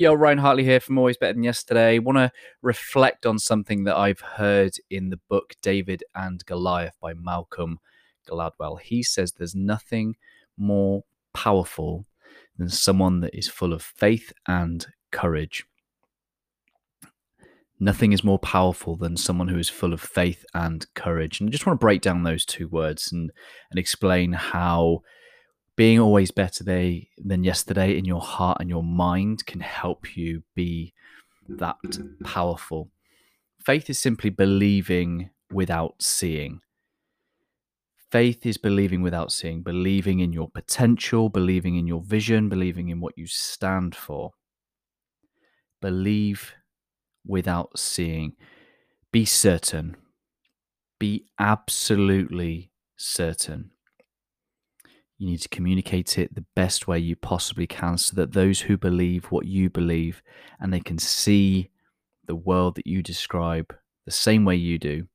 Yo, Ryan Hartley here from Always Better Than Yesterday. Want to reflect on something that I've heard in the book David and Goliath by Malcolm Gladwell. He says there's nothing more powerful than someone that is full of faith and courage. Nothing is more powerful than someone who is full of faith and courage. And I just want to break down those two words and, and explain how being always better than yesterday in your heart and your mind can help you be that powerful. Faith is simply believing without seeing. Faith is believing without seeing, believing in your potential, believing in your vision, believing in what you stand for. Believe without seeing. Be certain. Be absolutely certain. You need to communicate it the best way you possibly can so that those who believe what you believe and they can see the world that you describe the same way you do.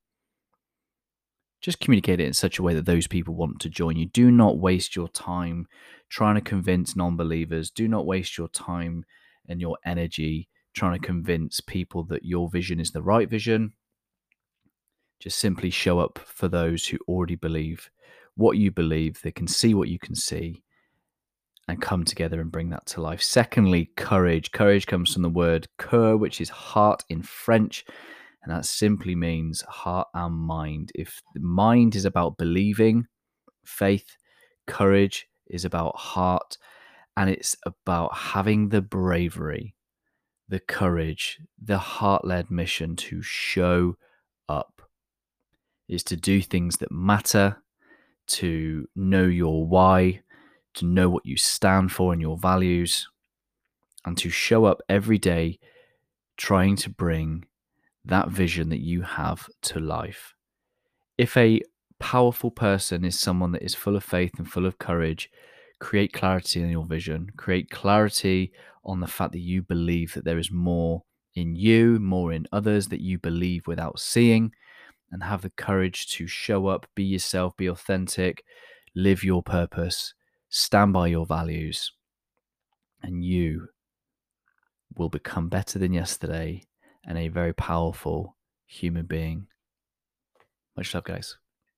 Just communicate it in such a way that those people want to join you. Do not waste your time trying to convince non believers. Do not waste your time and your energy trying to convince people that your vision is the right vision. Just simply show up for those who already believe what you believe, they can see what you can see, and come together and bring that to life. Secondly, courage. Courage comes from the word cur, which is heart in French, and that simply means heart and mind. If the mind is about believing, faith, courage is about heart, and it's about having the bravery, the courage, the heart led mission to show up, is to do things that matter to know your why, to know what you stand for and your values, and to show up every day trying to bring that vision that you have to life. If a powerful person is someone that is full of faith and full of courage, create clarity in your vision, create clarity on the fact that you believe that there is more in you, more in others that you believe without seeing and have the courage to show up, be yourself, be authentic, live your purpose, stand by your values, and you will become better than yesterday and a very powerful human being. Much love, guys.